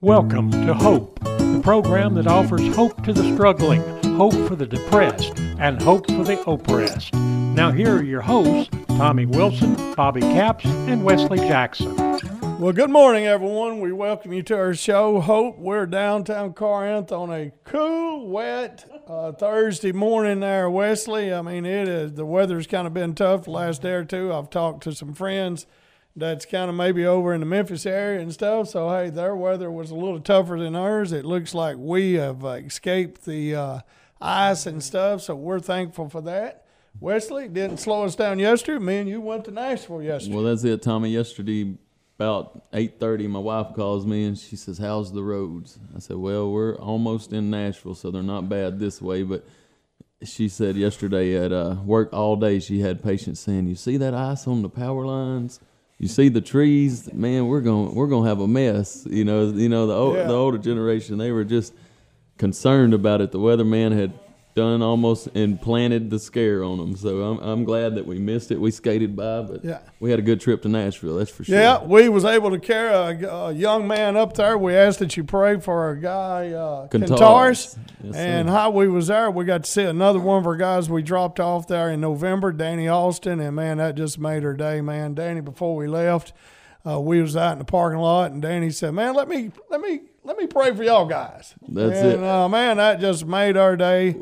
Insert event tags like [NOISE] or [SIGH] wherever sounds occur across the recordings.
Welcome to Hope, the program that offers hope to the struggling, hope for the depressed, and hope for the oppressed. Now, here are your hosts, Tommy Wilson, Bobby Capps, and Wesley Jackson. Well, good morning, everyone. We welcome you to our show, Hope. We're downtown Corinth on a cool, wet uh, Thursday morning there, Wesley. I mean, it is the weather's kind of been tough the last day or two. I've talked to some friends that's kind of maybe over in the Memphis area and stuff. So, hey, their weather was a little tougher than ours. It looks like we have escaped the uh, ice and stuff. So, we're thankful for that. Wesley didn't slow us down yesterday. Me and you went to Nashville yesterday. Well, that's it, Tommy. Yesterday, about eight thirty, my wife calls me and she says, "How's the roads?" I said, "Well, we're almost in Nashville, so they're not bad this way." But she said yesterday at uh, work all day, she had patients saying, "You see that ice on the power lines?" You see the trees, man. We're going, we're going to have a mess. You know, you know the old, Yeah. the older generation. They were just concerned about it. The weatherman had done almost and planted the scare on them. So I'm, I'm glad that we missed it. We skated by, but Yeah. we had a good trip to Nashville. That's for sure. Yeah, we was able to carry a, a young man up there. We asked that you pray for our guy, uh, Cantars. Yes, and how we was there, we got to see another one of our guys we dropped off there in November, Danny Austin, and man, that just made our day, man. Danny, before we left, uh, we was out in the parking lot, and Danny said, "Man, let me, let me, let me pray for y'all guys." That's and, it. Uh, man, that just made our day.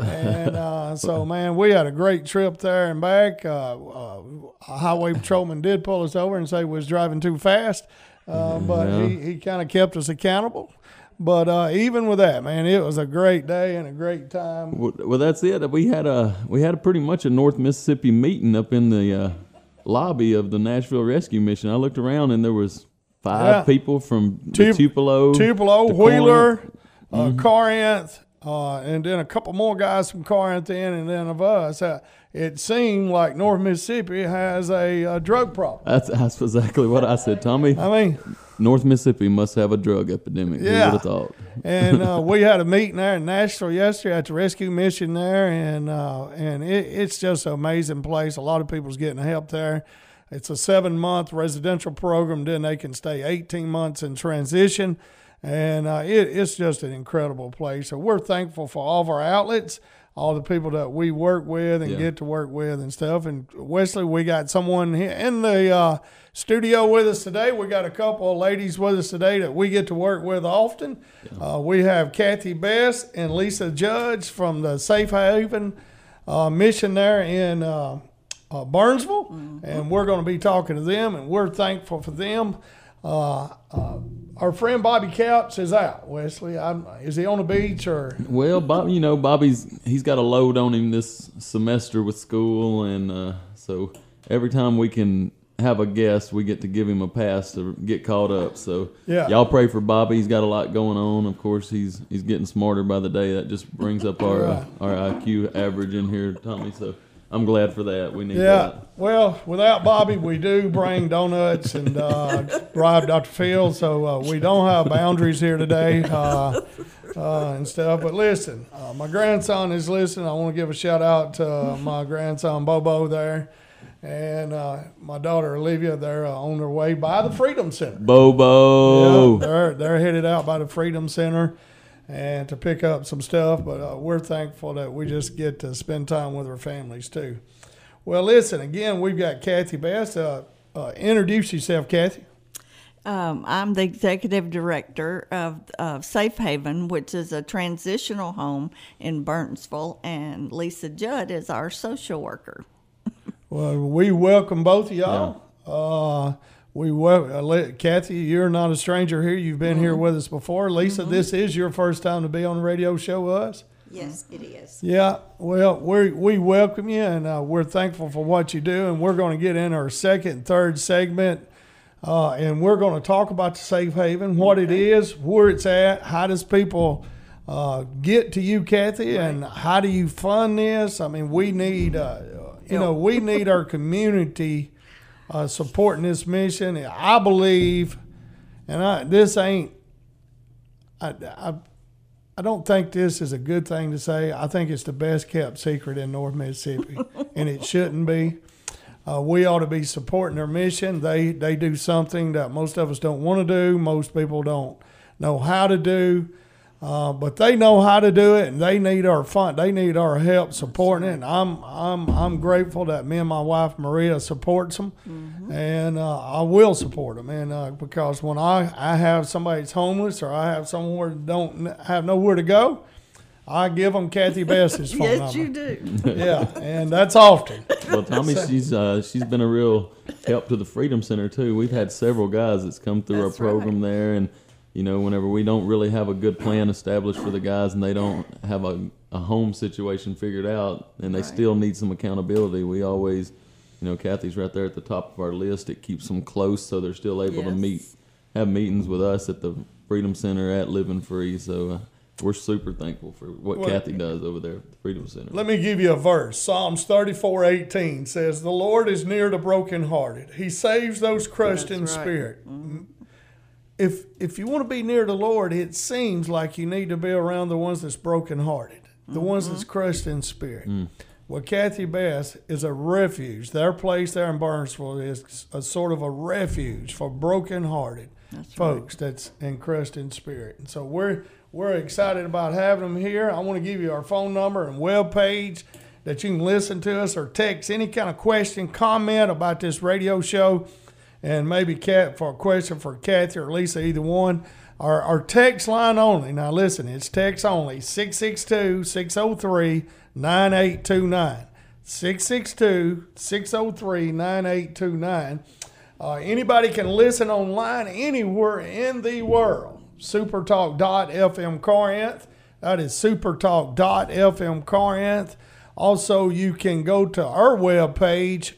And uh, so, man, we had a great trip there and back. Uh, uh, a highway patrolman did pull us over and say we was driving too fast, uh, but he, he kind of kept us accountable. But uh, even with that, man, it was a great day and a great time. Well, well, that's it. We had a we had a pretty much a North Mississippi meeting up in the uh, lobby of the Nashville Rescue Mission. I looked around and there was five Yeah. people from the Tu- Tupelo, Tupelo, Wheeler, uh, Mm-hmm. Corinth, uh, and then a couple more guys from Corinth in, and then of us. Uh, it seemed like North Mississippi has a, uh drug problem. That's, that's exactly what I said, Tommy. I mean, North Mississippi must have a drug epidemic. Who Yeah. would have thought? and uh, [LAUGHS] we had a meeting there in Nashville yesterday at the rescue mission there, and uh, and it, it's just an amazing place. A lot of people's getting help there. It's a seven month residential program. Then they can stay 18 months in transition, and uh, it, it's just an incredible place. So we're thankful for all of our outlets. All the people that we work with and Yeah. get to work with and stuff. And Wesley, we got someone here in the uh, studio with us today. We got a couple of ladies with us today that we get to work with often. Uh, we have Kathy Best and Lesa Judd from the Safe Haven uh, mission there in uh, uh, Burnsville, and we're going to be talking to them, and we're thankful for them. Uh, uh, our friend Bobby Capps is out. Wesley, I'm, is he on the beach or? Well, Bob, you know, Bobby's he's got a load on him this semester with school, and uh, so every time we can have a guest, we get to give him a pass to get caught up. So Yeah. y'all pray for Bobby. He's got a lot going on. Of course, he's he's getting smarter by the day. That just brings up our uh, our IQ average in here, Tommy. So I'm glad for that. We need Yeah. that. Well, without Bobby, we do bring donuts and uh, drive Dr. Phil, so uh, we don't have boundaries here today uh, uh, and stuff. But listen, uh, my grandson is listening. I want to give a shout out to uh, my grandson Bobo there, and uh, my daughter Olivia. They're uh, on their way by the Freedom Center. Bobo. Yeah, they're they're headed out by the Freedom Center and to pick up some stuff. But uh, we're thankful that we just get to spend time with our families too. Well, listen again. We've got Kathy Best. Uh, uh, introduce yourself, Kathy. Um, I'm the executive director of, of Safe Haven, which is a transitional home in Burnsville, and Lesa Judd is our social worker. [LAUGHS] Well, we welcome both of y'all. Uh, we wel- uh, Kathy, you're not a stranger here. You've been here with us before. Lesa, this is your first time to be on the radio show with us. Yes, it is. Yeah, well, we we welcome you, and uh, we're thankful for what you do. And we're going to get in our second, and third segment, uh, and we're going to talk about the safe haven, what it is, where it's at, how does people uh, get to you, Kathy, and how do you fund this? I mean, we need, uh, you know, we need our community uh, supporting this mission. I believe, and I this ain't. I, I I don't think this is a good thing to say. I think it's the best kept secret in North Mississippi, [LAUGHS] and it shouldn't be. Uh, we ought to be supporting their mission. They they do something that most of us don't want to do. Most people don't know how to do, uh, but they know how to do it, and they need our fund. They need our help supporting it. And I'm I'm I'm grateful that me and my wife Maria supports them, and uh, I will support them. And uh, because when I I have somebody that's homeless or I have somewhere that don't have nowhere to go, I give them Kathy Best's [LAUGHS] phone Yes, number. you do. [LAUGHS] [LAUGHS] Yeah, and that's often. Well, Tommy, she's uh, she's been a real help to the Freedom Center too. We've had several guys that's come through That's our program there, and you know, whenever we don't really have a good plan established for the guys, and they don't have a, a home situation figured out, and they Right. still need some accountability, we always, you know, Kathy's right there at the top of our list. It keeps them close, so they're still able to meet, have meetings with us at the Freedom Center at Living Free. So. Uh, we're super thankful for what Well- Kathy does over there at the Freedom Center. Let me give you a verse. Psalms 34 18 says, The Lord is near the brokenhearted. He saves those crushed in right. spirit. If if you want to be near the Lord, it seems like you need to be around the ones that's brokenhearted, the mm-hmm. ones that's crushed in spirit. Mm. Well, Kathy Best is a refuge. Their place there in Burnsville is a sort of a refuge for brokenhearted folks that's in crushed in spirit. And so we're we're excited about having them here. I want to give you our phone number and web page that you can listen to us or text any kind of question, comment about this radio show, and maybe Cat for a question for Kathy or Lesa, either one. Our, text line only. Now listen, it's text only 662 603 9829. 662 603 9829. Uh, anybody can listen online anywhere in the world. Supertalk.fm Corinth. That is supertalk.fm Corinth. Also, you can go to our webpage,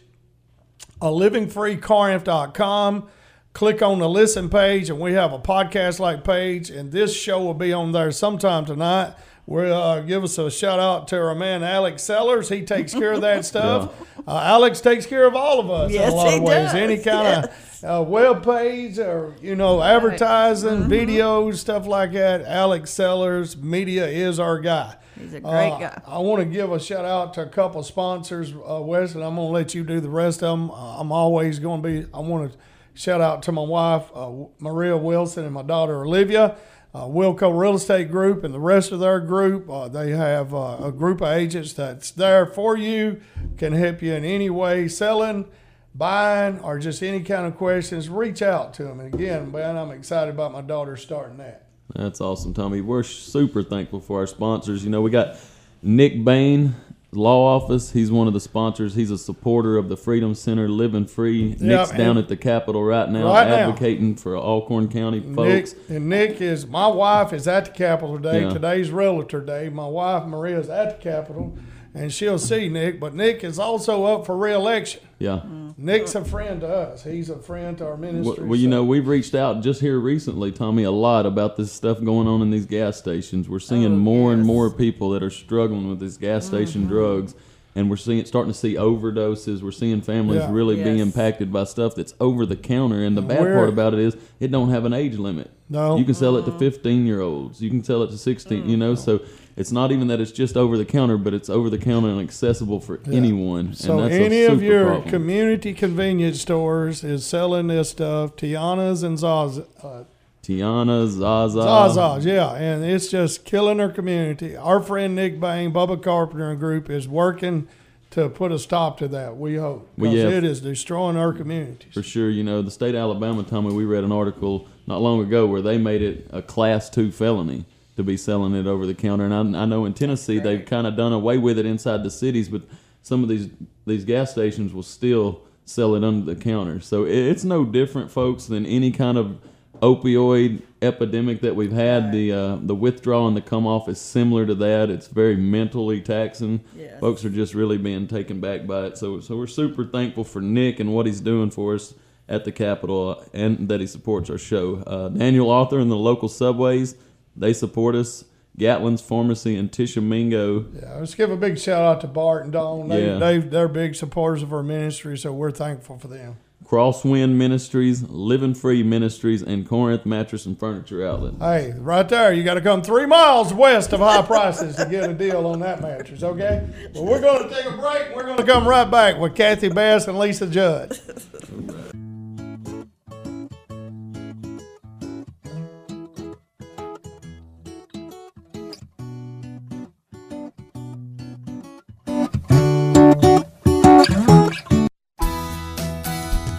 uh, livingfreecorinth.com. Click on the listen page, and we have a podcast like page, and this show will be on there sometime tonight. We'll uh, give us a shout out to our man Alex Sellers. He takes care of that [LAUGHS] stuff. Uh, Alex takes care of all of us in a lot of ways. does. Any kind of uh, web page or you know advertising, Mm-hmm. videos, stuff like that. Alex Sellers Media is our guy. He's a great Uh, guy. I want to give a shout out to a couple of sponsors, uh, Wes, and I'm going to let you do the rest of them. Uh, I'm always going to be, I want to shout out to my wife, uh, Maria Wilson, and my daughter, Olivia. Uh, Wilco Real Estate Group and the rest of their group, uh, they have uh, a group of agents that's there for you, can help you in any way, selling, buying, or just any kind of questions. Reach out to them. And again, man, I'm excited about my daughter starting that. That's awesome, Tommy. We're super thankful for our sponsors. You know, we got Nick Bain, Law Office. He's one of the sponsors. He's a supporter of the Freedom Center, Living Free. Nick's down at the Capitol right now, Right now. advocating for Alcorn County folks. Nick and Nick is my wife is at the Capitol today. Yeah. Today's Realtor Day. My wife Maria is at the Capitol, and she'll see Nick. But Nick is also up for reelection. Yeah. Nick's a friend to us. He's a friend to our Well, ministry. well, you so- know, we've reached out just here recently, Tommy, a lot about this stuff going on in these gas stations. We're seeing Oh, more and more people that are struggling with these gas station Mm-hmm. drugs, and we're seeing starting to see overdoses. We're seeing families Yeah. really being impacted by stuff that's over the counter. And the bad We're- part about it is it don't have an age limit. No. you can sell Mm-hmm. it to fifteen year olds. You can sell it to 16 You know, so. It's not even that it's just over the counter, but it's over the counter and accessible for anyone. So and that's a any of your problem. community convenience stores is selling this stuff. Tiana's and Zaz, uh, Tiana, Zaza, Zazas, yeah, and it's just killing our community. Our friend Nick Bain, Bubba Carpenter and group is working to put a stop to that. We hope Well, because yeah. it is destroying our communities. For sure, you know, the state of Alabama, Tommy, we read an article not long ago where they made it a class two felony to be selling it over the counter. And I, I know in Tennessee they've kind of done away with it inside the cities, but some of these these gas stations will still sell it under the counter. So it, it's no different, folks, than any kind of opioid epidemic that we've had. The uh, the withdrawal and the come off is similar to that. It's very mentally taxing. Yes. Folks are just really being taken back by it. So so we're super thankful for Nick and what he's doing for us at the Capitol and that he supports our show. Uh, Daniel Arthur and the local subways, they support us. Gatlin's Pharmacy and Tishomingo. Yeah, let's give a big shout out to Bart and Don. They, Yeah. they, they're big supporters of our ministry, so we're thankful for them. Crosswind Ministries, Living Free Ministries, and Corinth Mattress and Furniture Outlet. Hey, right there, you got to come three miles west of high prices to get a deal on that mattress, okay? Well, we're going to take a break. We're going to come right back with Kathy Best and Lesa Judd. [LAUGHS]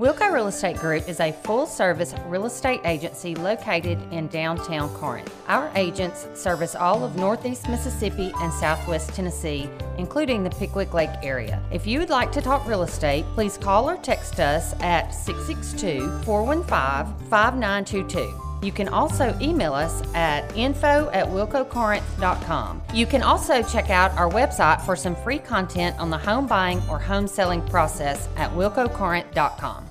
Wilco Real Estate Group is a full service real estate agency located in downtown Corinth. Our agents service all of Northeast Mississippi and Southwest Tennessee, including the Pickwick Lake area. If you would like to talk real estate, please call or text us at 662 415 5922. You can also email us at info at wilcocorinth.com. You can also check out our website for some free content on the home buying or home selling process at wilcocorinth.com.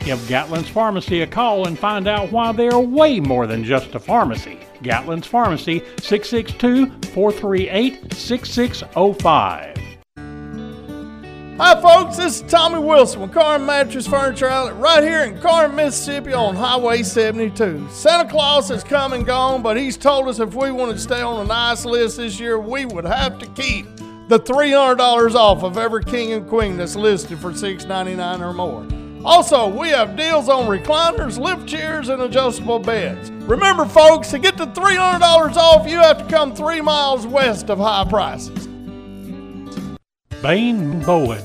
Give Gatlin's Pharmacy a call and find out why they are way more than just a pharmacy. Gatlin's Pharmacy, 662 438 6605. Hi, folks. This is Tommy Wilson with Corinth Mattress Furniture Outlet right here in Corinth, Mississippi on Highway 72. Santa Claus has come and gone, but he's told us if we want to stay on a nice list this year, we would have to keep the $300 off of every king and queen that's listed for $6.99 or more. Also, we have deals on recliners, lift chairs, and adjustable beds. Remember, folks, to get the $300 off, you have to come three miles west of high prices. Bain Bowen,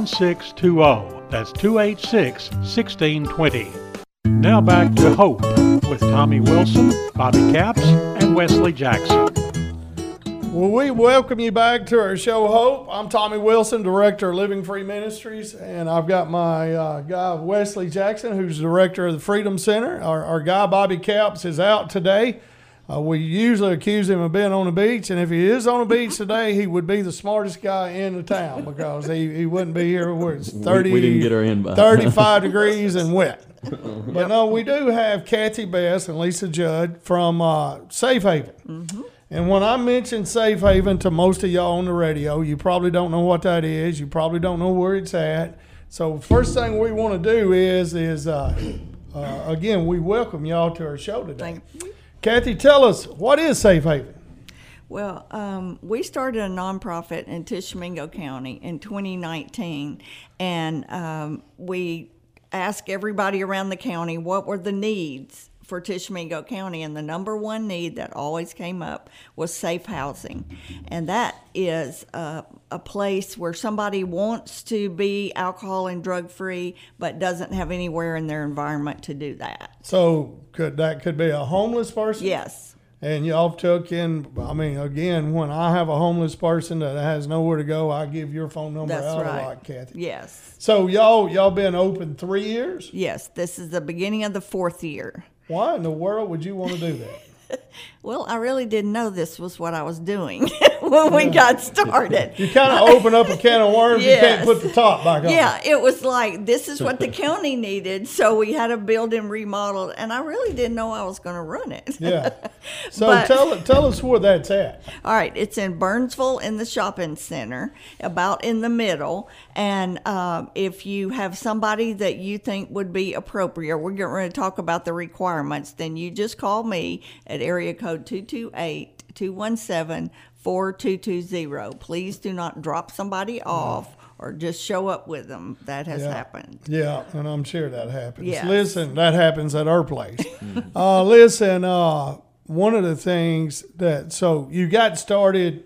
1620. That's 286 1620. Now back to Hope with Tommy Wilson, Bobby Capps, and Wesley Jackson. Well, we welcome you back to our show, Hope. I'm Tommy Wilson, Director of Living Free Ministries, and I've got my uh, guy, Wesley Jackson, who's Director of the Freedom Center. Our, our guy, Bobby Capps, is out today. Uh, we usually accuse him of being on the beach, and if he is on the beach today, he would be the smartest guy in the town because he, he wouldn't be here where it's [LAUGHS] 30, we didn't get our invite. 35 [LAUGHS] degrees and wet. [LAUGHS] But no, we do have Kathy Best and Lesa Judd from uh, Safe Haven. And when I mention Safe Haven to most of y'all on the radio, you probably don't know what that is. You probably don't know where it's at. So first thing we want to do is is uh, uh, again we welcome y'all to our show today. Kathy, tell us what is Safe Haven. Well, um, we started a nonprofit in Tishomingo County in 2019, and um, we asked everybody around the county what were the needs for Tishomingo County, and the number one need that always came up was safe housing. And that is a, a place where somebody wants to be alcohol and drug free, but doesn't have anywhere in their environment to do that. So could that could be a homeless person? Yes. And y'all took in. I mean, again, when I have a homeless person that has nowhere to go, I give your phone number That's out right. a lot, Kathy. Yes. So y'all y'all been open three years. Yes. This is the beginning of the fourth year. Why in the world would you want to do that? [LAUGHS] Well, I really didn't know this was what I was doing [LAUGHS] when we got started. You kind of open up a can of worms. You can't put the top back on. Yeah, it was like this is what the [LAUGHS] county needed, so we had a building remodeled, and I really didn't know I was going to run it. Yeah. [LAUGHS] So But- tell tell us where that's at. All right, it's in Burnsville in the shopping center, about in the middle. And um, if you have somebody that you think would be appropriate, we're going to talk about the requirements, then you just call me at area code 228 217 4220. Please do not drop somebody off or just show up with them. That has Yeah. happened. Yeah, and I'm sure that happens. Yes. Listen, that happens at our place. [LAUGHS] uh, listen, uh, one of the things that so you got started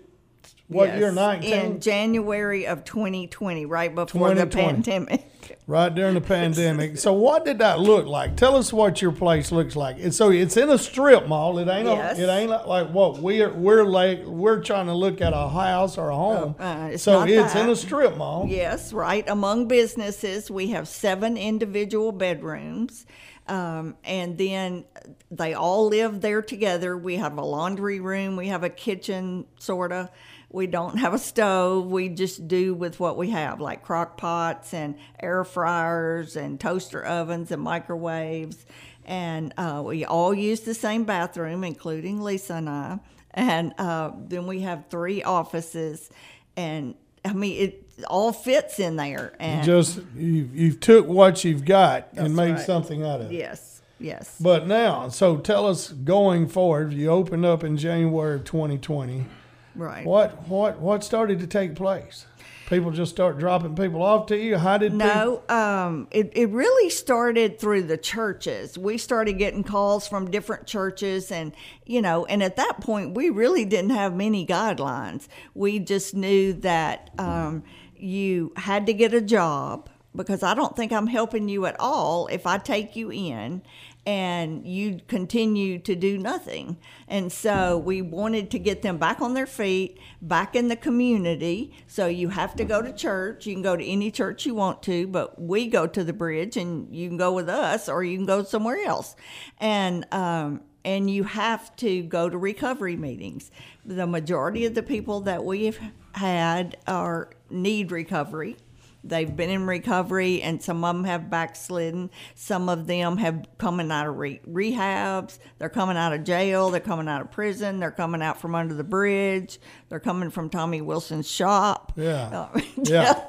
what Yes, year 19 In January of 2020, right before the 2020. Pandemic. right during the pandemic. So what did that look like? Tell us what your place looks like. And so it's in a strip mall. It ain't Yes. a, it ain't like what we're we're like we're trying to look at a house or a home. uh, it's so it's in a strip mall. Yes, right. Among businesses, we have seven individual bedrooms. Um, and then they all live there together. We have a laundry room, we have a kitchen, sort of. We don't have a stove. We just do with what we have, like crock pots and air fryers and toaster ovens and microwaves. And uh, we all use the same bathroom, including Lesa and I. And uh, then we have three offices. And I mean, it all fits in there. And Just you you've took what you've got and made right. something out of it. yes, yes. But now, so tell us going forward. You opened up in January of 2020. Right. What what what started to take place? People just start dropping people off to you. How did people, No, um, it, it really started through the churches. We started getting calls from different churches, and you know, and at that point, we really didn't have many guidelines. We just knew that um, you had to get a job because I don't think I'm helping you at all if I take you in and you continue to do nothing. And so we wanted to get them back on their feet, back in the community. So you have to go to church. You can go to any church you want to, but we go to the bridge and you can go with us or you can go somewhere else. And, um, and you have to go to recovery meetings. The majority of the people that we've had are need recovery. They've been in recovery, and some of them have backslidden. Some of them have coming out of re- rehabs. They're coming out of jail. They're coming out of prison. They're coming out from under the bridge. They're coming from Tommy Wilson's shop. Yeah. Uh, [LAUGHS] Yeah.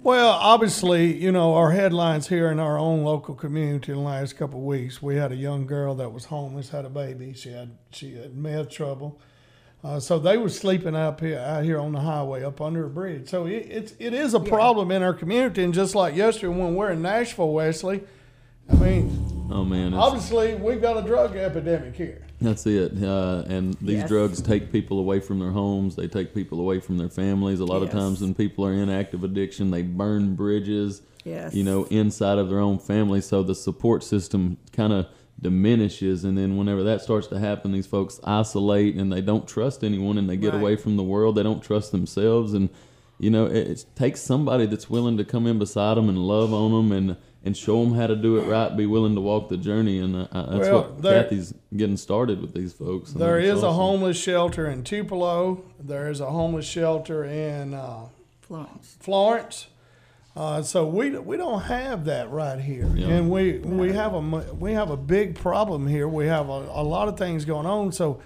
Well, obviously, you know, our headlines here in our own local community in the last couple of weeks, we had a young girl that was homeless, had a baby. She had she had meth trouble. Uh, so they were sleeping up here out here on the highway up under a bridge. So it, it's it is a problem in our community. And just like yesterday when we're in Nashville, Wesley, I mean, Oh man, obviously we've got a drug epidemic here. that's it. Uh, and these Yes. drugs take people away from their homes. They take people away from their families. A lot of times when people are in active addiction, they burn bridges. Yes. You know, inside of their own family, so the support system kind of diminishes. And then whenever that starts to happen, these folks isolate and they don't trust anyone, and they get Right. away from the world. They don't trust themselves, and you know, it, it takes somebody that's willing to come in beside them and love on them and and show them how to do it right. Be willing to walk the journey, and uh, uh, that's Well, what there- Kathy's getting started with these folks. and There it's is a homeless shelter in Tupelo. There is a homeless shelter in uh, Florence. Florence. Uh, so we we don't have that right here, Yeah. and we we have a we have a big problem here. We have a, a lot of things going on. So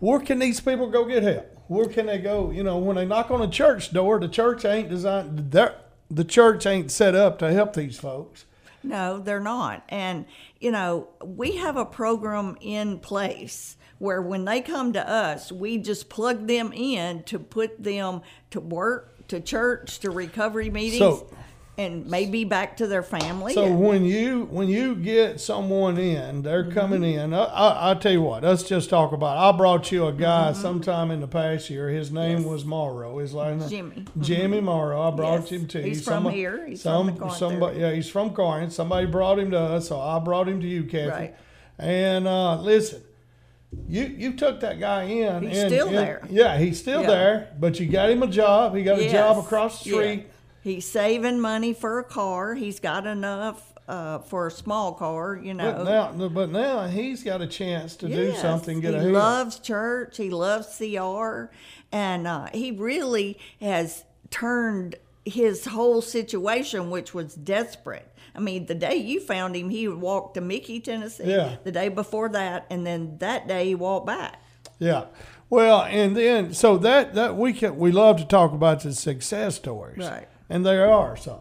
where can these people go get help? Where can they go? You know, when they knock on a church door, the church ain't designed. they're- The church ain't set up to help these folks. No, they're not. And, you know, we have a program in place where when they come to us, we just plug them in to put them to work, to church, to recovery meetings. So and maybe back to their family. So when you when you get someone in, they're Mm-hmm. coming in. I, I, I tell you what, let's just talk about. It. I brought you a guy Mm-hmm. sometime in the past year. His name was Morrow. His last name Jimmy. Jimmy Morrow. I brought Yes. him to you. He's from here. He's some, from somebody, yeah, he's from Corinth. Somebody brought him to us, so I brought him to you, Kathy. Right. And uh, listen, you you took that guy in. He's and- still and- there. Yeah, he's still Yeah. there. But you got him a job. He got a job across the Yeah. street. He's saving money for a car. He's got enough uh, for a small car, you know. But now, but now he's got a chance to do something. Get he ahead. loves church. He loves CR, and uh, he really has turned his whole situation, which was desperate. I mean, the day you found him, he walked to Michie, Tennessee. Yeah. The day before that, and then that day he walked back. Yeah. Well, and then so that that we can we love to talk about the success stories, Right. And there are some,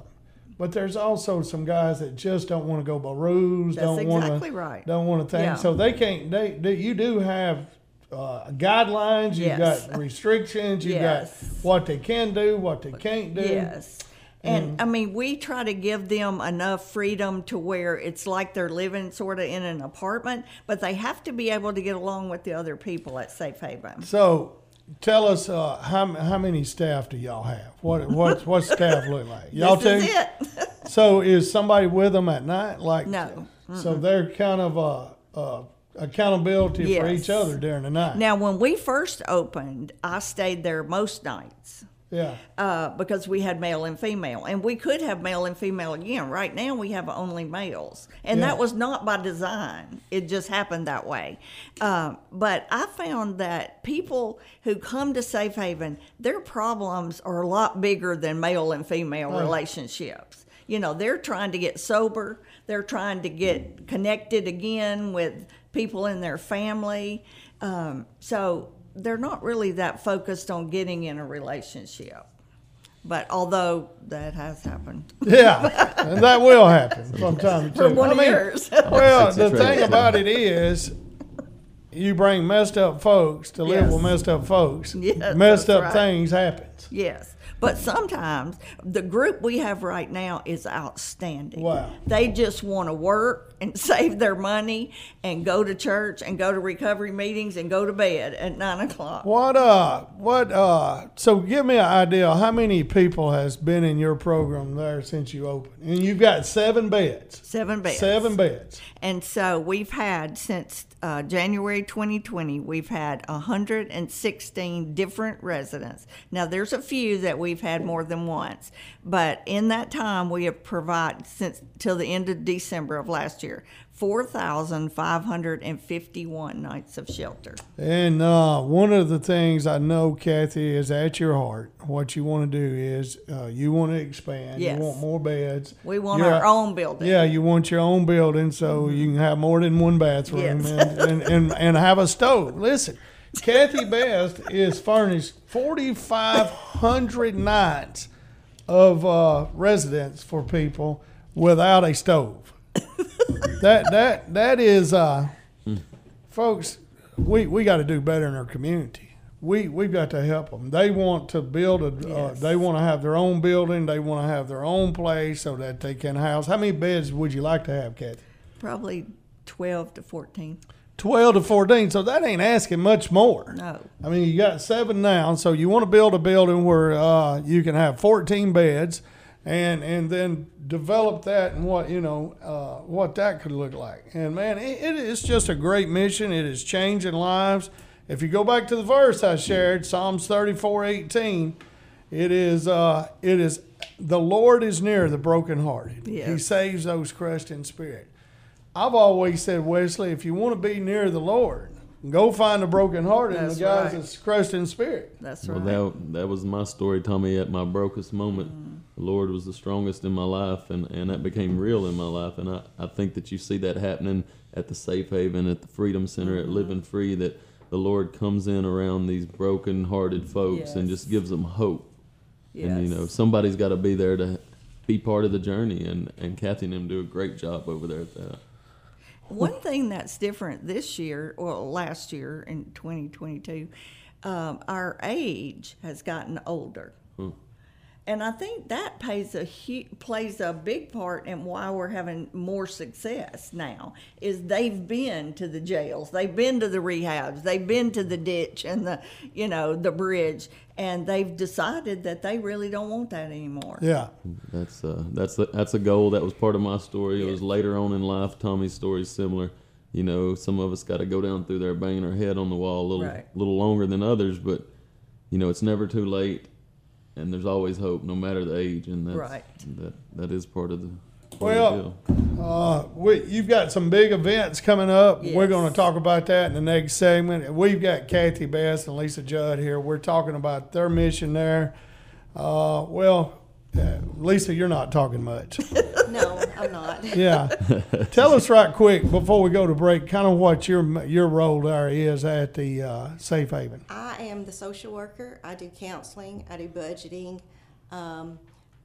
but there's also some guys that just don't want to go by rules. That's don't want exactly to right. don't want to think. Yeah. So they can't. They, they you do have uh, guidelines. You've Yes. got restrictions. You've Yes. got what they can do, what they can't do. Yes. And I mean, we try to give them enough freedom to where it's like they're living sort of in an apartment, but they have to be able to get along with the other people at Safe Haven. So. Tell us uh, how how many staff do y'all have? What what what staff look like? [LAUGHS] Y'all this two? is. [LAUGHS] So is somebody with them at night? Like No. So they're kind of uh, uh, accountability for each other during the night. Now, when we first opened, I stayed there most nights yeah. uh, because we had male and female, and we could have male and female again. Right now, we have only males, and Yeah. that was not by design. It just happened that way. Um, but I found that people who come to Safe Haven, their problems are a lot bigger than male and female relationships. You know, they're trying to get sober. They're trying to get connected again with people in their family. Um, so they're not really that focused on getting in a relationship. But although that has happened. Yeah, and that will happen from time to For time. one I mean, yours. Well, the thing about it is, you bring messed up folks to live Yes. with messed up folks. Yes, messed up right. things happens. Yes. But sometimes the group we have right now is outstanding. Wow. They just want to work and [LAUGHS] save their money and go to church and go to recovery meetings and go to bed at nine o'clock. What uh what uh so give me an idea how many people has been in your program there since you opened? And you've got seven beds. Seven beds. Seven beds. And so we've had since uh, January 2020, we've had 116 different residents. Now, there's a few that we've had more than once, but in that time, we have provided since till the end of December of last year 4,551 nights of shelter. And uh, one of the things I know, Kathy, is at your heart. What you want to do is uh, you want to expand. Yes. You want more beds. We want You're- our own building. Yeah, you want your own building so you can have more than one bathroom Yes. and, and, and, and have a stove. Listen, Kathy Best is furnished 4,500 nights of uh, residence for people without a stove. That that that is, uh, folks. We we got to do better in our community. We we've got to help them. They want to build a. Uh, Yes. they want to have their own building. They want to have their own place so that they can house. How many beds would you like to have, Kathy? Probably 12 to 14. 12 to 14. So that ain't asking much more. No. I mean, you got seven now, so you want to build a building where uh, you can have 14 beds, and and then develop that and what you know uh, what that could look like. And man, it, it is just a great mission. It is changing lives. If you go back to the verse I shared, Psalms 34, 18, it is uh, it is the Lord is near the brokenhearted. He saves those crushed in spirit. I've always said, Wesley, if you want to be near the Lord, go find the brokenhearted and the That's guys right. that's crushed in spirit. That's right. Well, that that was my story, Tommy. At my brokest moment, mm-hmm. the Lord was the strongest in my life, and, and that became real in my life. And I, I think that you see that happening at the Safe Haven, at the Freedom Center, at mm-hmm. Living Free. That the Lord comes in around these broken-hearted folks and just gives them hope. And you know, somebody's got to be there to be part of the journey. And and Kathy and them do a great job over there at that. One thing that's different this year, well, last year in 2022, um, our age has gotten older. And I think that plays a hu- plays a big part in why we're having more success now. Is they've been to the jails, they've been to the rehabs, they've been to the ditch and the you know the bridge, and they've decided that they really don't want that anymore. Yeah. That's uh, that's the, that's a goal. That was part of my story. It was later on in life. Tommy's story is similar. You know, some of us got to go down through there banging our head on the wall a little Right. little longer than others, but you know, it's never too late, and there's always hope, no matter the age, and that's, Right. that that is part of the. Part Well, of the. Uh, we, you've got some big events coming up. We're going to talk about that in the next segment. We've got Kathy Best and Lesa Judd here. We're talking about their mission there. Uh, well, uh, Lesa, you're not talking much. [LAUGHS] No, I'm not. [LAUGHS] Yeah. Tell us right quick before we go to break, kind of what your your role there is at the uh, Safe Haven. I am the social worker. I do counseling. I do budgeting. Um,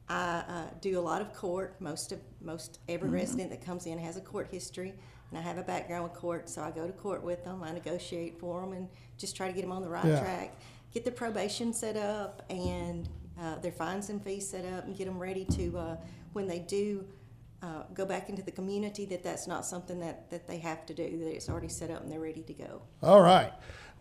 I uh, do a lot of court. Most of most every resident that comes in has a court history, and I have a background with court, so I go to court with them. I negotiate for them and just try to get them on the right Yeah. track. Get the probation set up and uh, their fines and fees set up, and get them ready to uh, when they do. Uh, go back into the community that that's not something that, that they have to do that it's already set up and they're ready to go All right.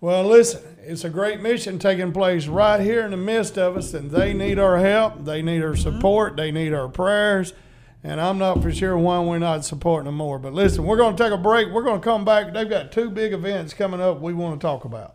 Well, listen, it's a great mission taking place right here in the midst of us, and they need our help. They need our support. They need our prayers. And I'm not for sure why we're not supporting them more. But listen, we're going to take a break. We're going to come back. They've got two big events coming up we want to talk about.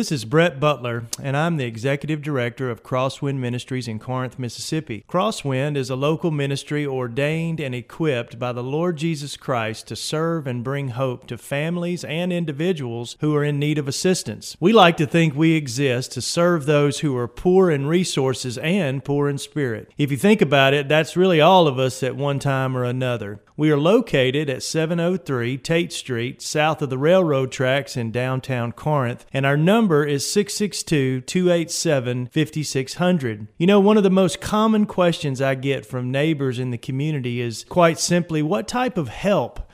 This is Brett Butler, and I'm the Executive Director of Crosswind Ministries in Corinth, Mississippi. Crosswind is a local ministry ordained and equipped by the Lord Jesus Christ to serve and bring hope to families and individuals who are in need of assistance. We like to think we exist to serve those who are poor in resources and poor in spirit. If you think about it, that's really all of us at one time or another. We are located at 703 Tate Street, south of the railroad tracks in downtown Corinth, and our number is 662 287 5600. You know, one of the most common questions I get from neighbors in the community is quite simply what type of help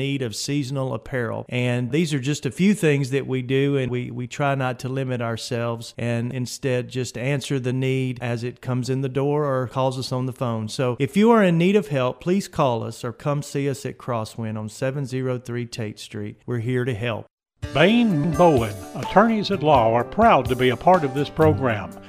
need of seasonal apparel. And these are just a few things that we do, and we, we try not to limit ourselves and instead just answer the need as it comes in the door or calls us on the phone. So if you are in need of help, please call us or come see us at Crosswind on 703 Tate Street. We're here to help. Bain Bowen, attorneys at law, are proud to be a part of this program.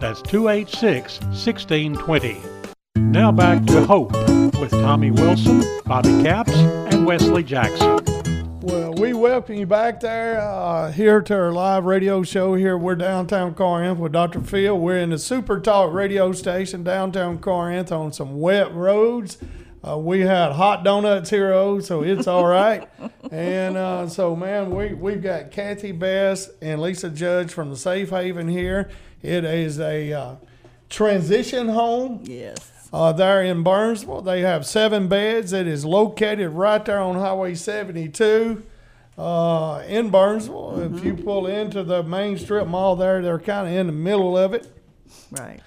That's 286 1620. Now back to Hope with Tommy Wilson, Bobby Capps, and Wesley Jackson. Well, we welcome you back there uh, here to our live radio show. Here we're downtown Corinth with Dr. Phil. We're in the Super Talk radio station downtown Corinth on some wet roads. Uh, we had hot donuts here, oh, so it's all right. [LAUGHS] and uh, so, man, we we've got Kathy Best and Lesa Judd from the Safe Haven here. It is a uh, transition home. Yes. Uh, there in Burnsville, they have seven beds. It is located right there on Highway 72 uh, in Burnsville. If you pull into the main strip mall there, they're kind of in the middle of it. Right.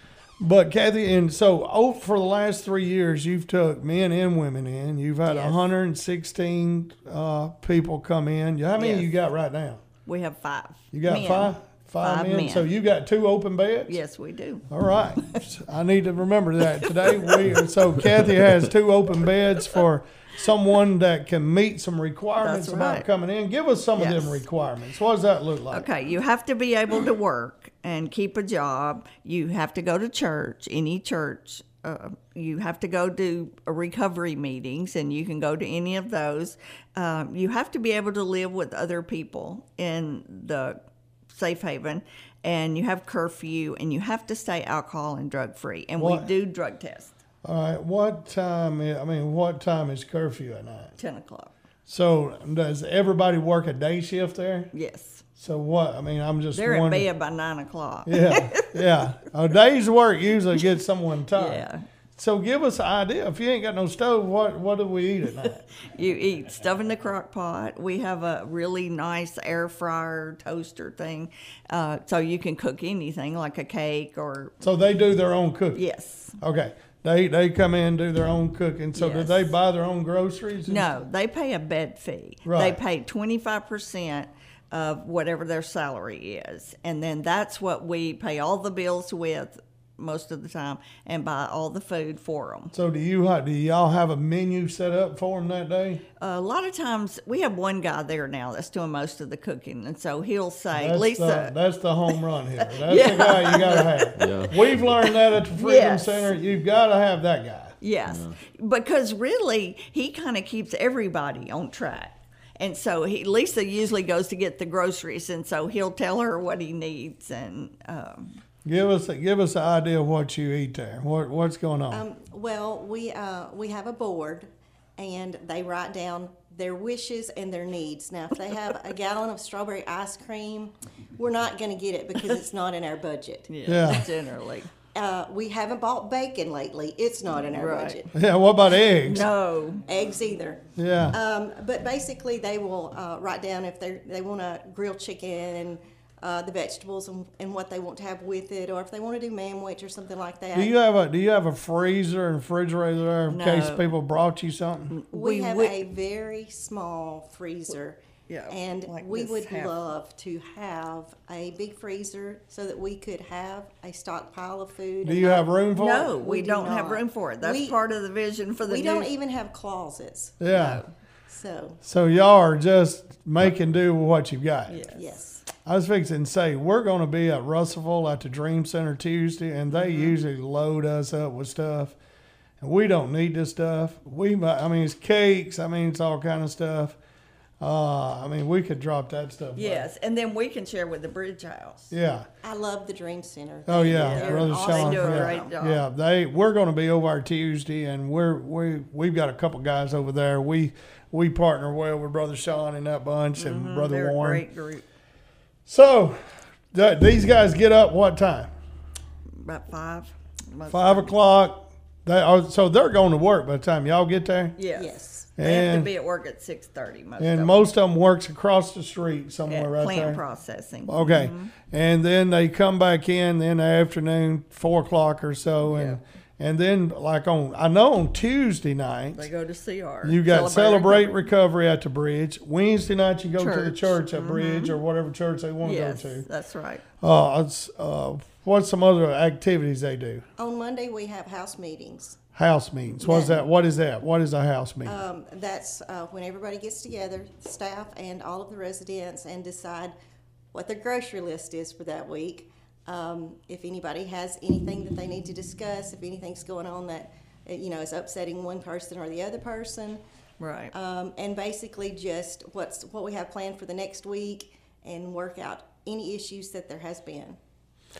But Kathy, and so oh, for the last three years, you've took men and women in. You've had Yes. 116 uh, people come in. How many Yes. you got right now? We have five. You got men. five, five, Five men. men. So you got two open beds. Yes, we do. All right. I need to remember that today. We so Kathy has two open beds for someone that can meet some requirements That's about coming in. Give us some of them requirements. What does that look like? Okay, you have to be able to work and keep a job. You have to go to church, any church. Uh, you have to go to recovery meetings, and you can go to any of those. Um, you have to be able to live with other people in the safe haven, and you have curfew, and you have to stay alcohol and drug free. And What- we do drug tests, All right. What time? i- I mean, what time is curfew at night? ten o'clock. So does everybody work a day shift there? Yes, So what? I mean, I'm just they're in wondering. bed by nine o'clock. Yeah, yeah. A [LAUGHS] oh, day's work usually gets someone tired. Yeah. So give us an idea. If you ain't got no stove, what what do we eat at night? [LAUGHS] You eat stuff in the crock pot. We have a really nice air fryer toaster thing, uh, so you can cook anything like a cake or so they do their own cooking. yes. Okay. They they come in and do their own cooking. So do they buy their own groceries? No, they pay a bed fee. Right. They pay twenty five percent of whatever their salary is, and then that's what we pay all the bills with most of the time, and buy all the food for them. So do you do y'all have a menu set up for them that day? a lot of times we have one guy there now that's doing most of the cooking, and so he'll say, That's "Lesa, the, that's the home run here. [LAUGHS] That's Yeah. the guy you gotta have. [LAUGHS] Yeah. We've learned that at the Freedom Yes. Center. You've got to have that guy. Yes, because really he kind of keeps everybody on track. And so he, Lesa usually goes to get the groceries, and so he'll tell her what he needs. And um, Give us a, give us an idea of what you eat there. What what's going on? Um, well, we uh, we have a board, and they write down their wishes and their needs. Now, if they have a gallon of strawberry ice cream, we're not going to get it because it's not in our budget. Yeah. generally, Uh, we haven't bought bacon lately; it's not in our Right. budget. yeah. What about eggs? no, Eggs either. Yeah. Um, but basically, they will uh, write down if they they want to grill chicken and uh, the vegetables and, and what they want to have with it, or if they want to do manwich or something like that. do you have a do you have a freezer and refrigerator there in case people brought you something? We, We have would- a very small freezer. Yeah, And like we this would half. love to have a big freezer so that we could have a stockpile of food. Do and you not- have room for no, it? we, We do don't have not. room for it. That's We- part of the vision for the We new. don't even have closets. Yeah. So, So y'all are just making do with what you've got. yes. Yes. I was fixing to say we're going to be at Russellville at the Dream Center Tuesday, and they Mm-hmm. usually load us up with stuff, and we don't need this stuff. We, I mean, it's cakes. I mean, it's all kind of stuff. Uh, I mean, we could drop that stuff. off. Yes, and then we can share with the Bridge House. Yeah. I love the Dream Center. Oh They- yeah, they're brother awesome. Sean. They do a yeah. great job. Yeah, they we're going to be over our Tuesday, and we're we we've got a couple guys over there. We we partner well with brother Sean and that bunch, and brother Mm-hmm. They're a Warren. great group. So th- these guys get up what time? About five. Most- Five o'clock. They are, so they're going to work by the time y'all get there. Yes. Yes. They have to And- be at work at six thirty. Most of And them. most of them works across the street somewhere at right plant there. processing. Okay, mm-hmm. and then they come back in in the afternoon, four o'clock or so, and and then like on I know on Tuesday night They go to CR. you got celebrate recovery. recovery at the bridge. Wednesday night you go to the Church. church at Bridge or whatever church they want to Yes, go to. that's right. Uh, it's, uh, what's some other activities they do? On Monday, we have house meetings. House meetings. What's that? What is that? What is a house meeting? Um, that's uh, when everybody gets together, staff and all of the residents, and decide what their grocery list is for that week. Um, if anybody has anything that they need to discuss, if anything's going on that uh, you know is upsetting one person or the other person, Right. um, and basically just what's what we have planned for the next week, and work out any issues that there has been.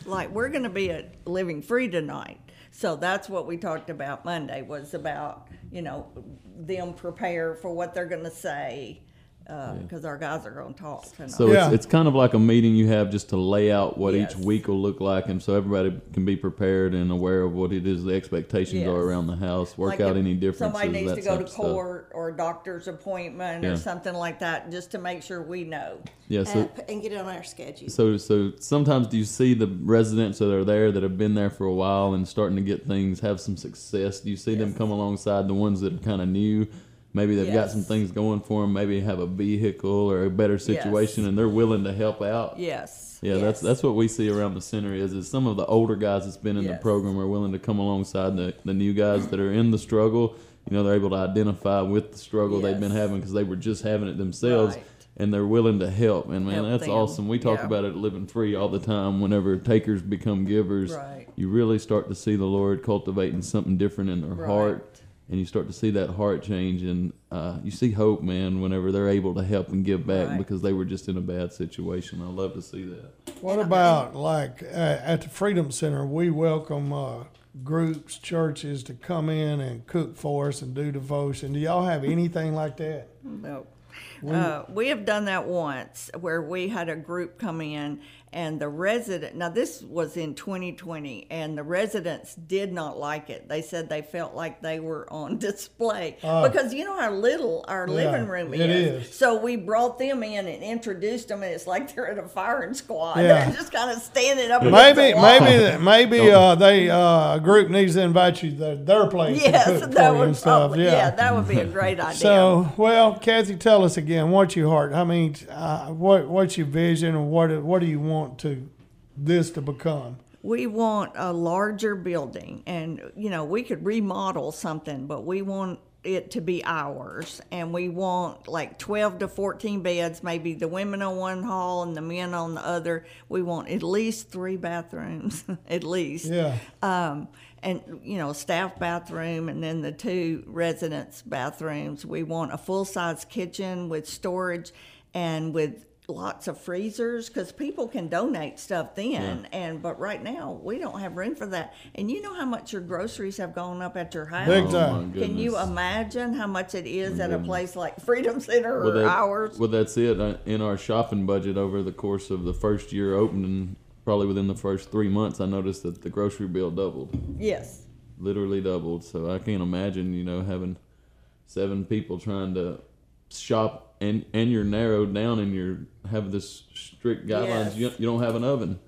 like we're going to be at Living Free tonight, so that's what we talked about Monday was about you know them prepare for what they're going to say Uh, because our guys are going to talk tonight. So Yeah. it's, it's kind of like a meeting you have just to lay out what Yes. each week will look like, and so everybody can be prepared and aware of what it is the expectations Yes. are around the house. Work Like out any differences. Somebody needs that to go to court or a doctor's appointment Yeah. or something like that, just to make sure we know. Yeah. So and, and get it on our schedule. So, so sometimes do you see the residents that are there that have been there for a while and starting to get things, have some success? Do you see them come alongside the ones that are kind of new? Maybe they've got some things going for them. Maybe have a vehicle or a better situation, and they're willing to help out. Yes. Yeah, that's yes. that's what we see around the center. Is is some of the older guys that's been in the program are willing to come alongside the the new guys that are in the struggle. You know, they're able to identify with the struggle they've been having because they were just having it themselves, Right. and they're willing to help. And man, Help that's them. awesome. We talk Yeah. about it at Living Free all the time. Whenever takers become givers, Right. you really start to see the Lord cultivating something different in their Right. heart. And you start to see that heart change, and uh, you see hope, man. Whenever they're able to help and give back Right. because they were just in a bad situation, I love to see that. What about like uh, at the Freedom Center? We welcome uh, groups, churches to come in and cook for us and do devotion. Do y'all have anything like that? No. Uh, we have done that once where we had a group come in and the resident now this was in 2020 and the residents did not like it they said they felt like they were on [LAUGHS] display because you know how little our Yeah, living room it is. is. so we brought them in and introduced them and it's like they're in a firing squad Yeah. they're just kind of standing up Maybe, the maybe, [LAUGHS] maybe uh, they uh, a group needs to invite you to their place yes that would and stuff. probably, yeah. yeah that would be a great [LAUGHS] idea So, well, Kathy, tell us again. What's your heart? I mean, uh, what what's your vision, and what what do you want to this to become? we want a larger building and you know we could remodel something but we want it to be ours and we want like 12 to 14 beds maybe the women on one hall and the men on the other we want at least three bathrooms [LAUGHS] at least Yeah. um, and you know staff bathroom and then the two residence bathrooms we want a full-size kitchen with storage and with lots of freezers because people can donate stuff then. And but right now we don't have room for that. And you know how much your groceries have gone up at your house? Big Oh, time. my can you imagine how much it is at a place like freedom center or that- ours? Well, that's it. Uh, In our shopping budget over the course of the first year opening, probably within the first three months, I noticed that the grocery bill doubled, yes. Literally doubled. So I can't imagine, you know, having seven people trying to shop and and you're narrowed down and you're have this strict guidelines. Yes. You, you don't have an oven,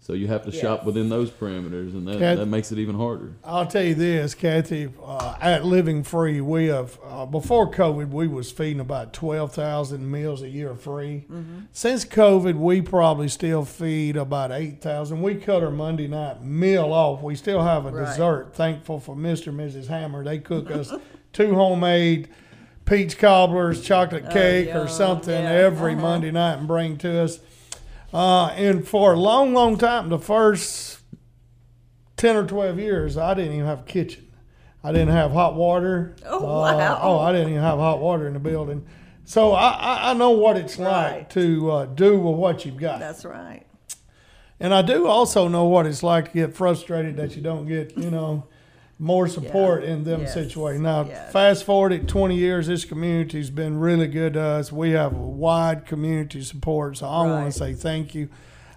so you have to shop within those parameters, and that, Kat- that makes it even harder. I'll tell you this, Kathy. Uh, at Living Free, we have uh, before COVID, we was feeding about twelve thousand meals a year free. Since COVID, we probably still feed about eight thousand. We cut our Monday night meal off. We still have a Right. dessert. Thankful for Mister and Mrs. Hammer. They cook us [LAUGHS] two homemade peach cobblers, chocolate cake, or something Yeah. every Uh-huh. Monday night and bring to us. Uh, and for a long, long time, the first 10 or 12 years, I didn't even have a kitchen. I didn't have hot water. Oh, Uh, wow. oh, I didn't even have hot water in the building. So I, I, I know what it's like to uh, do with what you've got. that's right and I do also know what it's like to get frustrated that you don't get, you know, more support in them Yes. situations. Now, Yes. fast forward at 20 years, this community's been really good to us. We have a wide community support, so I want to say thank you.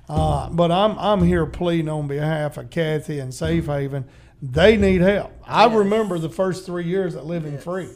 Uh, but I'm I'm here pleading on behalf of Kathy and Safe Haven. They need help. I remember the first three years at Living Free.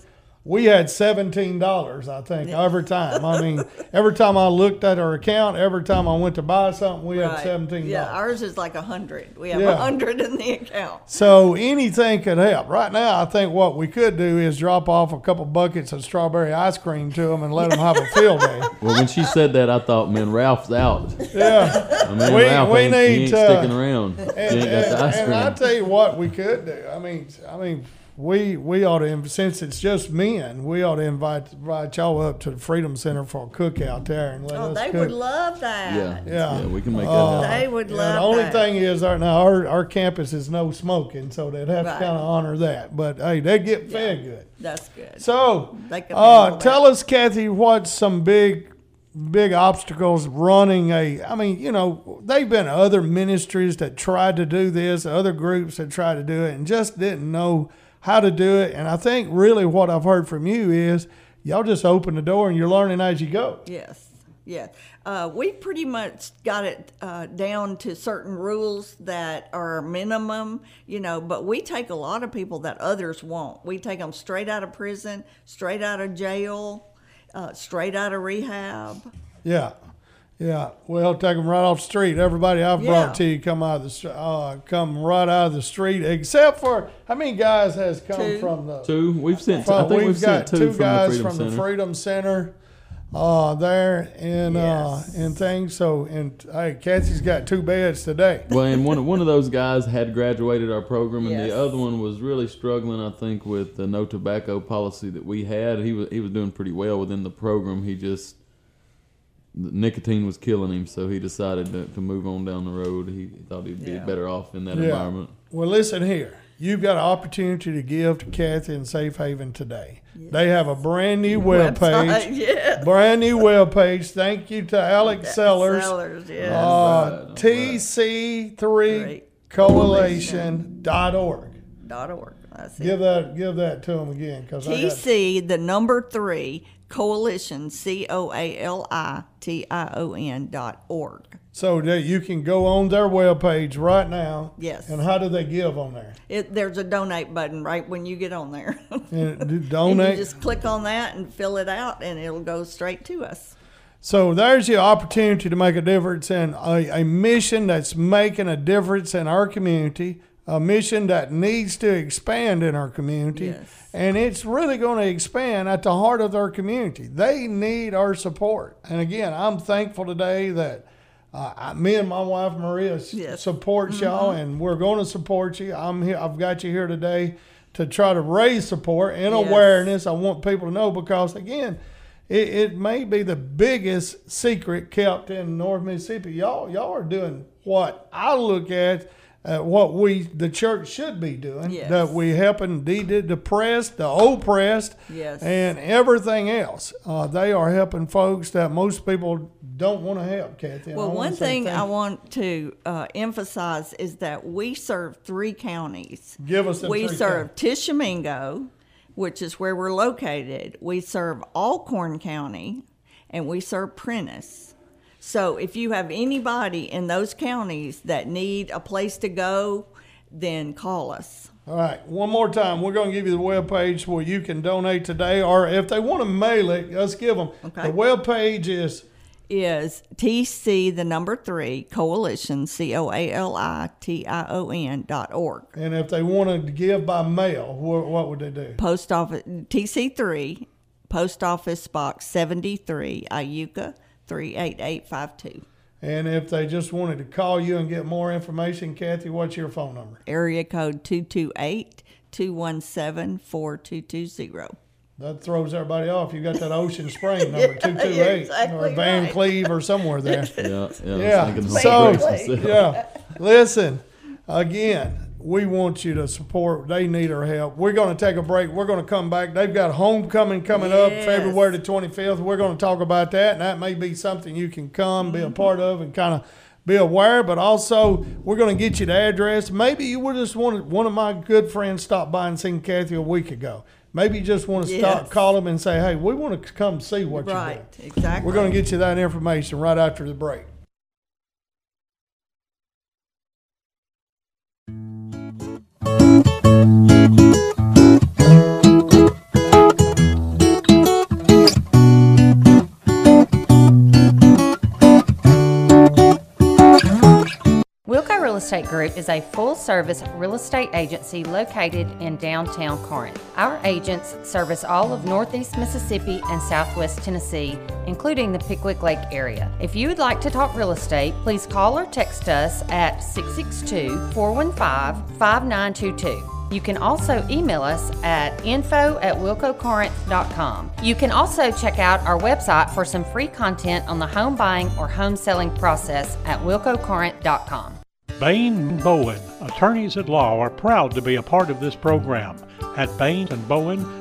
We had seventeen dollars, I think, every time. I mean, every time I looked at our account, every time I went to buy something, we had right seventeen yeah dollars. ours is like a hundred we have a Yeah. hundred in the account So anything could help. Right now, I think what we could do is drop off a couple buckets of strawberry ice cream to them and let them have a field day. [LAUGHS] Well, when she said that, I thought, man, Ralph's out. Yeah. I mean, We- Ralph we ain't, he need ain't to- sticking around. He And, ain't got the and, and I cream. tell you what we could do. I mean, I mean, we we ought to since it's just men, we ought to invite invite y'all up to the Freedom Center for a cookout there and let oh us they cook. would love that Yeah, Yeah. yeah, we can make Uh, that happen. They would Yeah, love the only that. thing is, our, now our, our campus is no smoking, so they'd have Right. to kind of honor that. But hey, they get fed good. That's good. So, uh, tell us, Kathy, what some big, big obstacles running a? I mean, you know, they've been other ministries that tried to do this, other groups that tried to do it, and just didn't know how to do it. And I think really what I've heard from you is y'all just open the door and you're learning as you go. Yes, yes. Uh, we pretty much got it uh, down to certain rules that are minimum, you know, but we take a lot of people that others won't. We take them straight out of prison, straight out of jail, uh, straight out of rehab. Yeah, yeah. Well, take them right off the street. Everybody I've Yeah. brought to you come out of the uh, come right out of the street, except for how many guys has come Two. from the Two. We've sent. From, I think we've, we've, got two, two from guys the from Center. the Freedom Center uh, there and Yes. uh, and things. So and hey, Kathy's got two beds today. [LAUGHS] well, and one one of those guys had graduated our program, and Yes. the other one was really struggling. I think with the no tobacco policy that we had. He was he was doing pretty well within the program. He just the nicotine was killing him, so he decided to, to move on down the road. He thought he'd be Yeah. better off in that Yeah. environment. Well, listen here. You've got an opportunity to give to Kathy and Safe Haven today. They have a brand new web page. [LAUGHS] yeah. Brand new web page. Thank you to Alex Sellers. Sellers, yes. Uh, Right, TC3 Coalition.org. dot org. That's it. Give that give that to them again because TC, the number three, coalition, C O A L I T I O N dot org. so that you can go on their webpage right now. Yes. And how do they give on there? It, there's a donate button right when you get on there. [LAUGHS] And do And [LAUGHS] donate. you just click on that and fill it out, and it'll go straight to us. So there's your opportunity to make a difference in a, a mission that's making a difference in our community, a mission that needs to expand in our community. Yes. And it's really going to expand at the heart of their community. They need our support. And again, I'm thankful today that uh, I, me and my wife Maria Yes. support y'all, and we're going to support you. I'm here. I've got you here today to try to raise support and Yes. awareness. I want people to know because again, it, it may be the biggest secret kept in North Mississippi. Y'all, y'all are doing what I look at, uh, what we the church should be doing. Yes. That we helping the the depressed, the oppressed, Yes. and everything else. Uh, they are helping folks that most people don't want to help. Kathy. Well, one thing I want to uh, emphasize is that we serve three counties. Give us We serve Tishomingo, which is where we're located. We serve Alcorn County, and we serve Prentiss. So if you have anybody in those counties that need a place to go, then call us. All right, one more time. We're going to give you the web page where you can donate today, or if they want to mail it, let's give them. Okay. The web page is Is TC the number three coalition C O A L I T I O N dot org. And if they wanted to give by mail, what, what would they do? Post office TC3, Post Office Box 73, Iuka 38852. And if they just wanted to call you and get more information, Kathy, what's your phone number? Area code 228 217 4220. That throws everybody off. You got that Ocean Spring [LAUGHS] number, 228, exactly or Van right. Cleve or somewhere there. Yeah, yeah. Yeah. I was thinking So, Home Breaks myself. yeah. Listen, again, we want you to support. They need our help. We're going to take a break. We're going to come back. They've got homecoming coming up February the 25th. We're going to talk about that, and that may be something you can come, be a mm-hmm. part of, and kind of be aware. But also, we're going to get you the address. Maybe you would just want one of my good friends stopped by and seen Kathy a week ago. Maybe you just want to stop, call them and say, "Hey, we want to come see what you're Right, doing." exactly. We're going to get you that information right after the break. Wilco Real Estate Group is a full service real estate agency located in downtown Corinth. Our agents service all of Northeast Mississippi and Southwest Tennessee, including the Pickwick Lake area. If you would like to talk real estate, please call or text us at 662 415 5922. You can also email us at info at wilcocorinth.com. You can also check out our website for some free content on the home buying or home selling process at wilcocorinth.com. Bain Bowen, attorneys at law, are proud to be a part of this program. At Bain and Bowen,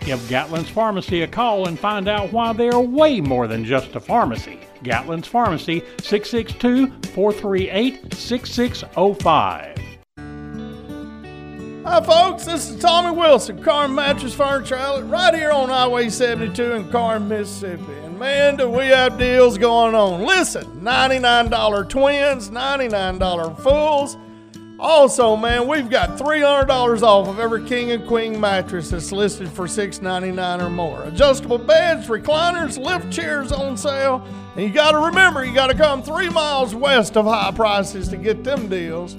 Give Gatlin's Pharmacy a call and find out why they are way more than just a pharmacy. Gatlin's Pharmacy, 662 438 6605. Hi, folks. This is Tommy Wilson, Corinth Mattress Furniture Outlet, right here on Highway 72 in Corinth, Mississippi. And man, do we have deals going on. Listen, $99 twins, $99 fulls. Also, man, we've got $300 off of every king and queen mattress that's listed for $6.99 or more. Adjustable beds, recliners, lift chairs on sale. And you got to remember, you got to come three miles west of high prices to get them deals.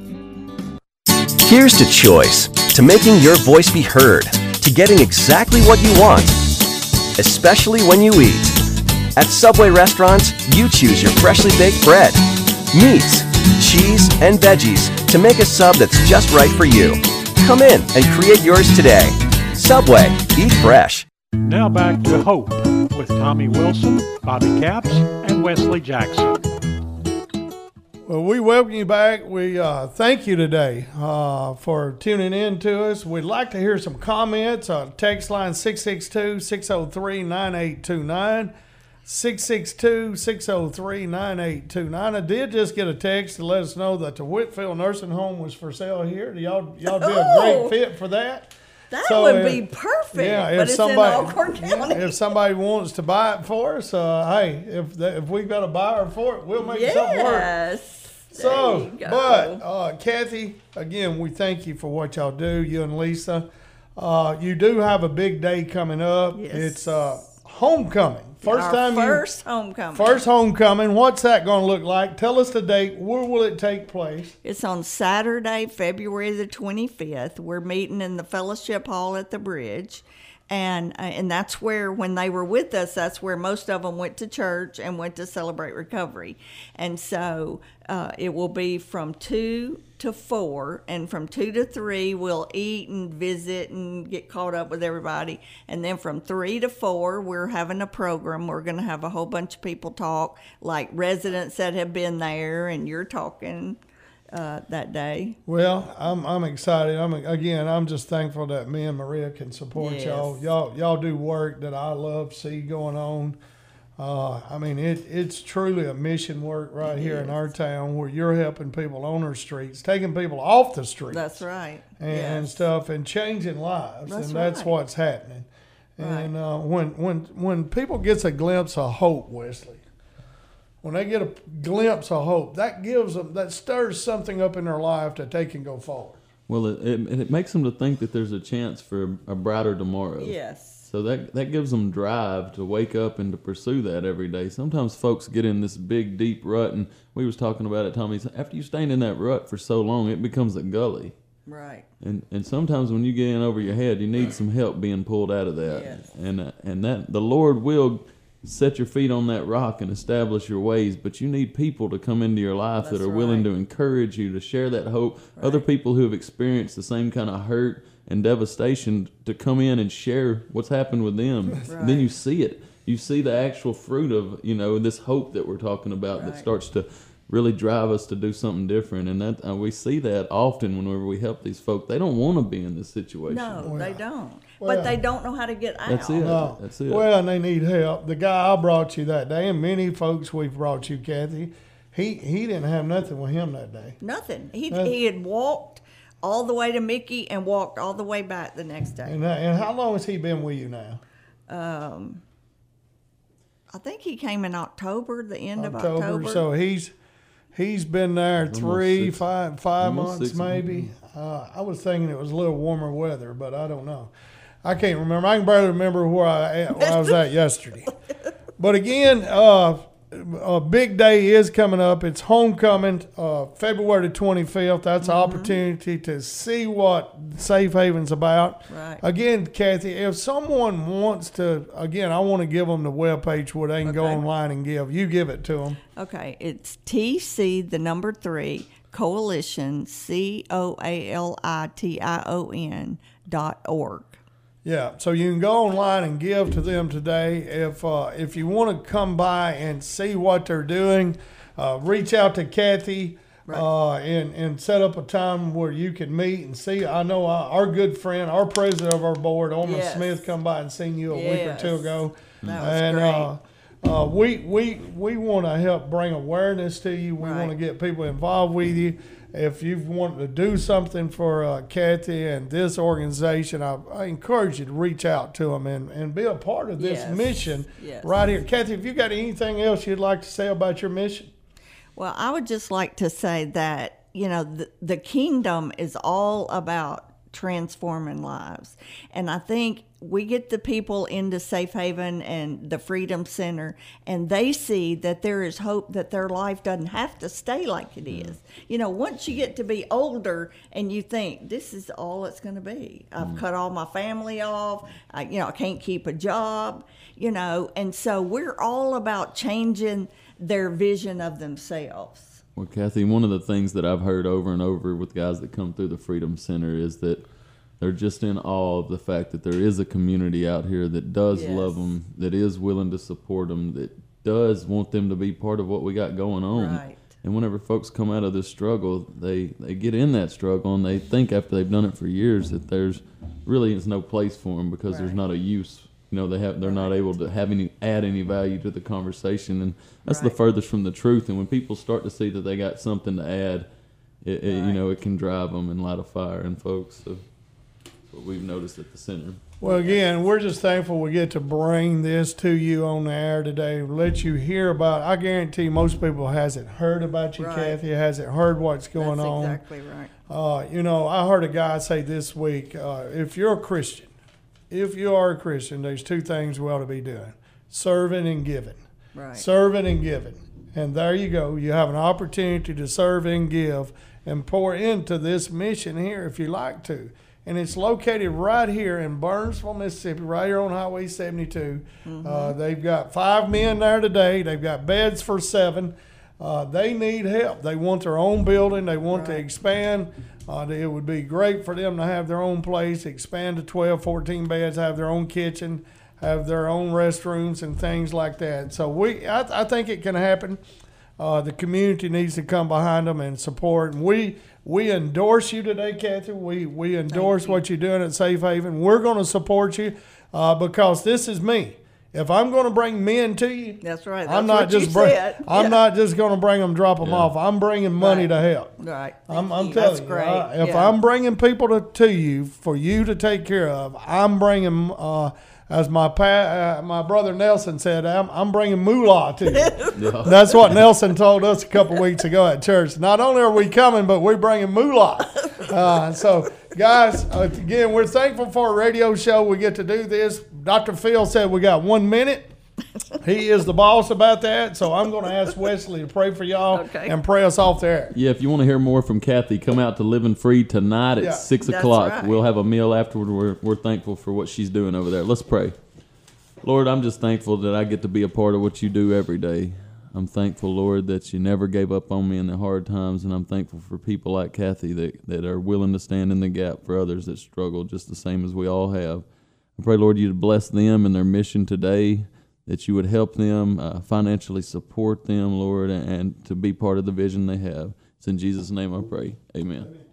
Here's to choice, to making your voice be heard, to getting exactly what you want, especially when you eat. At Subway restaurants, you choose your freshly baked bread, meats, cheese, and veggies to make a sub that's just right for you. Come in and create yours today. Subway, eat fresh. Now back to Hope with Tommy Wilson, Bobby Capps, and Wesley Jackson. Well, we welcome you back. We uh, thank you today uh, for tuning in to us. We'd like to hear some comments on text line 662 603 9829. 662 603 9829. I did just get a text to let us know that the Whitfield Nursing Home was for sale here. Y'all, y'all be a Oh. great fit for that. That So, would uh, be perfect. Yeah, but if it's somebody in Alcorn County. if somebody wants to buy it for us, uh, hey, if the, if we've got a buyer for it, we'll make something work. yes. So, There you go. but uh, Kathy, again, we thank you for what y'all do, you and Lesa. Uh, you do have a big day coming up. Yes. It's uh, homecoming. First Our time first homecoming. first homecoming. What's that going to look like? Tell us the date. Where will it take place? It's on Saturday, February the 25th. We're meeting in the fellowship hall at the bridge. And uh, and that's where when they were with us, that's where most of them went to church and went to celebrate recovery. And so uh, it will be from two to four, and from two to three we'll eat and visit and get caught up with everybody. And then from three to four we're having a program. We're going to have a whole bunch of people talk, like residents that have been there, and you're talking uh, that day. Well, I'm I'm excited. I'm again. I'm just thankful that me and Maria can support Yes. y'all. Y'all y'all do work that I love see going on. Uh, I mean, it it's truly a mission work right here in our town where you're helping people on our streets, taking people off the streets, That's right. and, and stuff, and changing lives, That's and that's what's happening. And uh, when when when people gets a glimpse of hope, Wesley, when they get a glimpse of hope, that gives them that stirs something up in their life that they can go forward. Well, it, it, it makes them to think that there's a chance for a brighter tomorrow. Yes. So that that gives them drive to wake up and to pursue that every day. Sometimes folks get in this big deep rut, and we was talking about it, Tommy. After you stay in that rut for so long, it becomes a gully. Right. And and sometimes when you get in over your head, you need some help being pulled out of that. Yes. And uh, and that the Lord will set your feet on that rock and establish your ways, but you need people to come into your life that That's are willing to encourage you to share that hope. Other people who have experienced the same kind of hurt and devastation to come in and share what's happened with them. Then you see it. You see the actual fruit of, you know, this hope that we're talking about that starts to really drive us to do something different and that uh, we see that often whenever we help these folk they don't want to be in this situation No, they don't. Well- but they don't know how to get out. That's it. No. That's it. Well, and they need help. The guy I brought you that day, and many folks we've brought you, Kathy, he he didn't have nothing with him that day. Nothing. He Nothing. he had walked all the way to Michie and walked all the way back the next day. And uh, and how long has he been with you now? Um, I think he came in October, the end of October. October. So he's he's been there three, six- five, five almost months maybe. Uh, I was thinking it was a little warmer weather, but I don't know. I can't remember. I can barely remember where I where I was at [LAUGHS] yesterday. But again, uh, a big day is coming up. It's homecoming, uh, February the twenty fifth. That's an opportunity to see what Safe Haven's about. Right. Again, Kathy, if someone wants to, again, I want to give them the webpage where they can go online and give. You give it to them. Okay, it's TC, the number three, coalition, C O A L I T I O N dot org. Yeah, so you can go online and give to them today. If uh, if you want to come by and see what they're doing, uh, reach out to Kathy uh, and and set up a time where you can meet and see. I know our, our good friend, our president of our board, Orma Yes. Smith, come by and seen you a week or two ago, That was and great. uh, uh, we we we want to help bring awareness to you. We want to get people involved with you. If you want to do something for uh, Kathy and this organization, I, I encourage you to reach out to them and, and be a part of this Yes. mission Yes. right here. Kathy, if you got anything else you'd like to say about your mission? Well, I would just like to say that, you know, the, the kingdom is all about transforming lives. And I think we get the people into Safe Haven and the Freedom Center, and they see that there is hope that their life doesn't have to stay like it is. You know, once you get to be older and you think, this is all it's going to be. I've mm. cut all my family off. I, you know, I can't keep a job, you know, and so we're all about changing their vision of themselves. Well, Kathy, one of the things that I've heard over and over with guys that come through the Freedom Center is that they're just in awe of the fact that there is a community out here that does Yes. love them, that is willing to support them, that does want them to be part of what we got going on. Right. And whenever folks come out of this struggle, they, they get in that struggle and they think after they've done it for years that there's really is no place for them because there's not a use. You know, they have they're not able to have any add any value to the conversation, and that's the furthest from the truth. And when people start to see that they got something to add, it, it, you know, it can drive them and light a fire in folks. So what we've noticed at the center. Well, again, we're just thankful we get to bring this to you on the air today. Let you hear about. I guarantee most people hasn't heard about you, Right. Kathy. Hasn't heard what's going That's on. exactly right. Uh, you know, I heard a guy say this week uh, if you're a Christian, if you are a Christian, there's two things we ought to be doing serving and giving. Right. Serving and giving. And there you go. You have an opportunity to serve and give and pour into this mission here if you like to. And it's located right here in Burnsville, Mississippi, right here on Highway 72. Uh, they've got five men there today. They've got beds for seven. Uh, they need help. They want their own building. They want to expand. Uh, it would be great for them to have their own place, expand to 12, 14 beds, have their own kitchen, have their own restrooms and things like that. So we, I, I think it can happen. Uh, the community needs to come behind them and support. And we we endorse you today, Kathy. We we endorse what you're doing at Safe Haven. We're going to support you uh, because this is me. If I'm going to bring men to you, That's right. I'm not what you just bring, said. I'm Yeah. not just going to bring them, drop them Yeah. off. I'm bringing money Right. to help. Right. I'm, I'm you. telling That's you, great. I- if Yeah. I'm bringing people to, to you for you to take care of, I'm bringing, uh, as my pa, uh, my brother Nelson said, I'm, I'm bringing moolah to you. [LAUGHS] That's what Nelson told us a couple weeks ago at church. Not only are we coming, but we're bringing moolah. [LAUGHS] Uh, so, guys, uh, again, we're thankful for a radio show. We get to do this. Dr. Phil said we got one minute. He is the boss about that. So I'm going to ask Wesley to pray for y'all Okay. and pray us off there. Yeah, if you want to hear more from Kathy, come out to Living Free tonight at Yeah. six That's o'clock. right. We'll have a meal afterward. We're we're thankful for what she's doing over there. Let's pray. Lord, I'm just thankful that I get to be a part of what you do every day. I'm thankful, Lord, that you never gave up on me in the hard times, and I'm thankful for people like Kathy that, that are willing to stand in the gap for others that struggle just the same as we all have. I pray, Lord, you'd bless them and their mission today, that you would help them uh, financially support them, Lord, and, and to be part of the vision they have. It's in Jesus' name I pray. Amen.